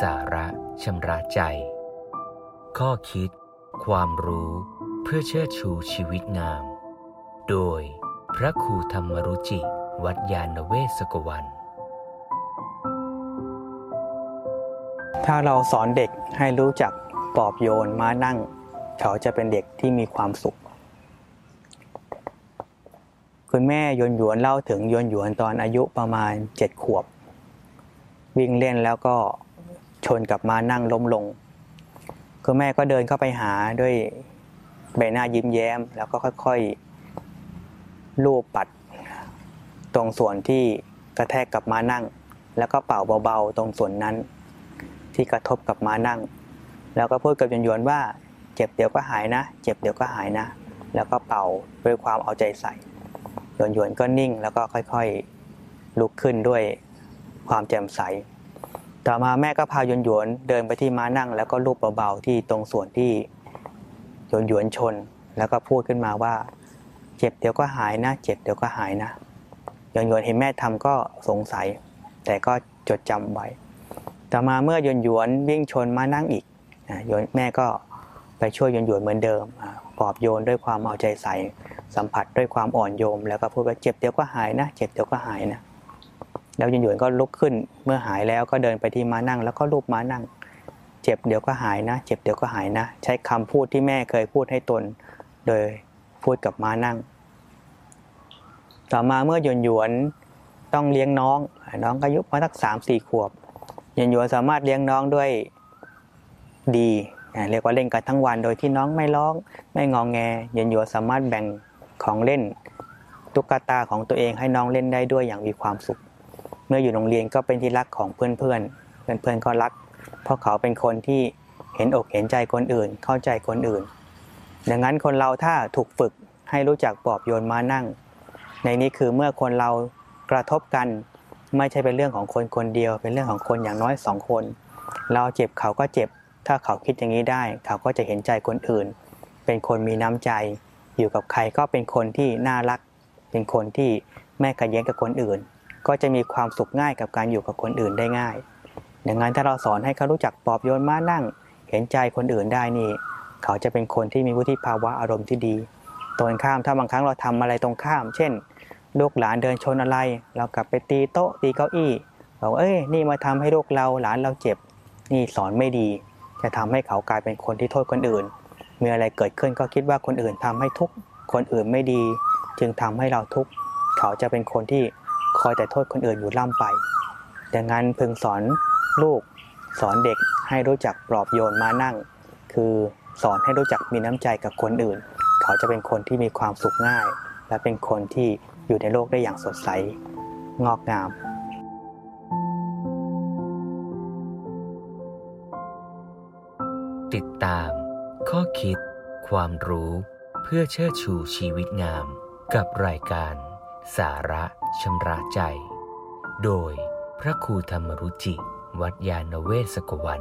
สาระชำระใจ ข้อคิด ความรู้เพื่อเชิดชูชีวิตงาม โดยพระครูธรรมรุจิ วัดยาณเวศกวัน ถ้าเราสอนเด็กให้รู้จักปอบโยนมานั่ง เขาจะเป็นเด็กที่มีความสุข คุณแม่ยนหยวนเล่าถึงยนหยวนตอนอายุประมาณเจ็ดขวบ วิ่งเล่นแล้วก็ ชนกับมานั่งล้มลงคุณแม่ก็เดินเข้าไปหาด้วยใบหน้ายิ้มแย้ม แล้วก็ค่อยๆลูบปัด ตรงส่วนที่กระแทกกับมานั่ง แล้วก็เป่าเบาๆตรงส่วนนั้น ที่กระทบกับมานั่ง แล้วก็พูดกับยนยวนว่า เจ็บเดี๋ยวก็หายนะ เจ็บเดี๋ยวก็หายนะ แล้วก็เป่าด้วยความเอาใจใส่ยนยวนก็นิ่งแล้วก็ค่อยๆลุกขึ้นด้วยความแจ่มใส ต่อมาแม่ก็พายนยวนเดินไปที่ม้านั่ง แล้วก็ลูบเบาๆที่ตรงส่วนที่ยนยวนชน แล้วก็พูดขึ้นมาว่า เจ็บเดี๋ยวก็หายนะ เจ็บเดี๋ยวก็หายนะยนยวนเห็นแม่ทำก็สงสัย แต่ก็จดจำไว้ ต่อมาเมื่อยนหยวนวิ่งชนม้านั่งอีกแม่ก็ไปช่วยยนหยวนเหมือนเดิมปลอบโยนด้วยความเอาใจใส่สัมผัสด้วยความอ่อนโยม แล้วก็พูดว่าเจ็บเดี๋ยวก็หายนะ เจ็บเดี๋ยวก็หายนะ แล้วยืนหยวนก็ลุกขึ้น เมื่อหายแล้วก็เดินไปที่ม้านั่ง แล้วก็ลูบม้านั่ง เจ็บเดี๋ยวก็หายนะ เจ็บเดี๋ยวก็หายนะ ใช้คำพูดที่แม่เคยพูดให้ตน โดยพูดกับม้านั่ง ต่อมาเมื่อยนหยวนต้องเลี้ยงน้อง น้องอายุมาสักสามสี่ขวบยันหยวนสามารถเลี้ยงน้องด้วยดีเรียกว่าเล่นกันทั้งวันโดยที่น้องไม่ร้อง ไม่งองแงยันหยวนสามารถแบ่งของเล่น ตุ๊กตาของตัวเองให้น้องเล่นได้ด้วยอย่างมีความสุข เมื่ออยู่โรงเรียนก็เป็นที่รักของเพื่อนเพื่อนเพื่อนเพื่อนก็รัก เพราะเขาเป็นคนที่เห็นอกเห็นใจคนอื่น เข้าใจคนอื่น ดังนั้นคนเราถ้าถูกฝึกให้รู้จักปลอบโยนมานั่ง ในนี้คือเมื่อคนเรากระทบกันไม่ใช่เป็นเรื่องของคนคนเดียว เป็นเรื่องของคนอย่างน้อยสองคน เราเจ็บเขาก็เจ็บ ถ้าเขาคิดอย่างนี้ได้ เขาก็จะเห็นใจคนอื่น เป็นคนมีน้ำใจ อยู่กับใครก็เป็นคนที่น่ารัก เป็นคนที่ไม่ขัดแย้งกับคนอื่น ก็จะมีความสุขง่ายกับการอยู่กับคนอื่นได้ง่ายดังนั้นถ้าเราสอนให้เขารู้จักปลอบโยนมานั่ง เห็นใจคนอื่นได้นี่ เขาจะเป็นคนที่มีวุฒิภาวะอารมณ์ที่ดีตรงข้ามถ้าบางครั้งเราทำอะไรตรงข้าม เช่น ลูกหลานเดินชนอะไร เรากลับไปตีโต๊ะตีเก้าอี้บอกเอ้ยนี่มาทำให้ลูกเราหลานเราเจ็บ นี่สอนไม่ดี จะทำให้เขากลายเป็นคนที่โทษคนอื่น มีอะไรเกิดขึ้นก็คิดว่าคนอื่นทำให้ทุกคนอื่นไม่ดี จึงทำให้เราทุกข์เขาจะเป็นคนที่ คอยแต่โทษคนอื่นอยู่ล่ำไป ดังนั้นพึงสอนลูกสอนเด็กให้รู้จักปลอบโยนมานั่ง คือสอนให้รู้จักมีน้ำใจกับคนอื่น เขาจะเป็นคนที่มีความสุขง่าย และเป็นคนที่อยู่ในโลกได้อย่างสดใส งอกงามติดตาม ข้อคิด ความรู้ เพื่อเชิดชูชีวิตงาม กับรายการ สาระชำระใจ โดยพระครูธรรมรุจิ วัดยาณเวศกวัน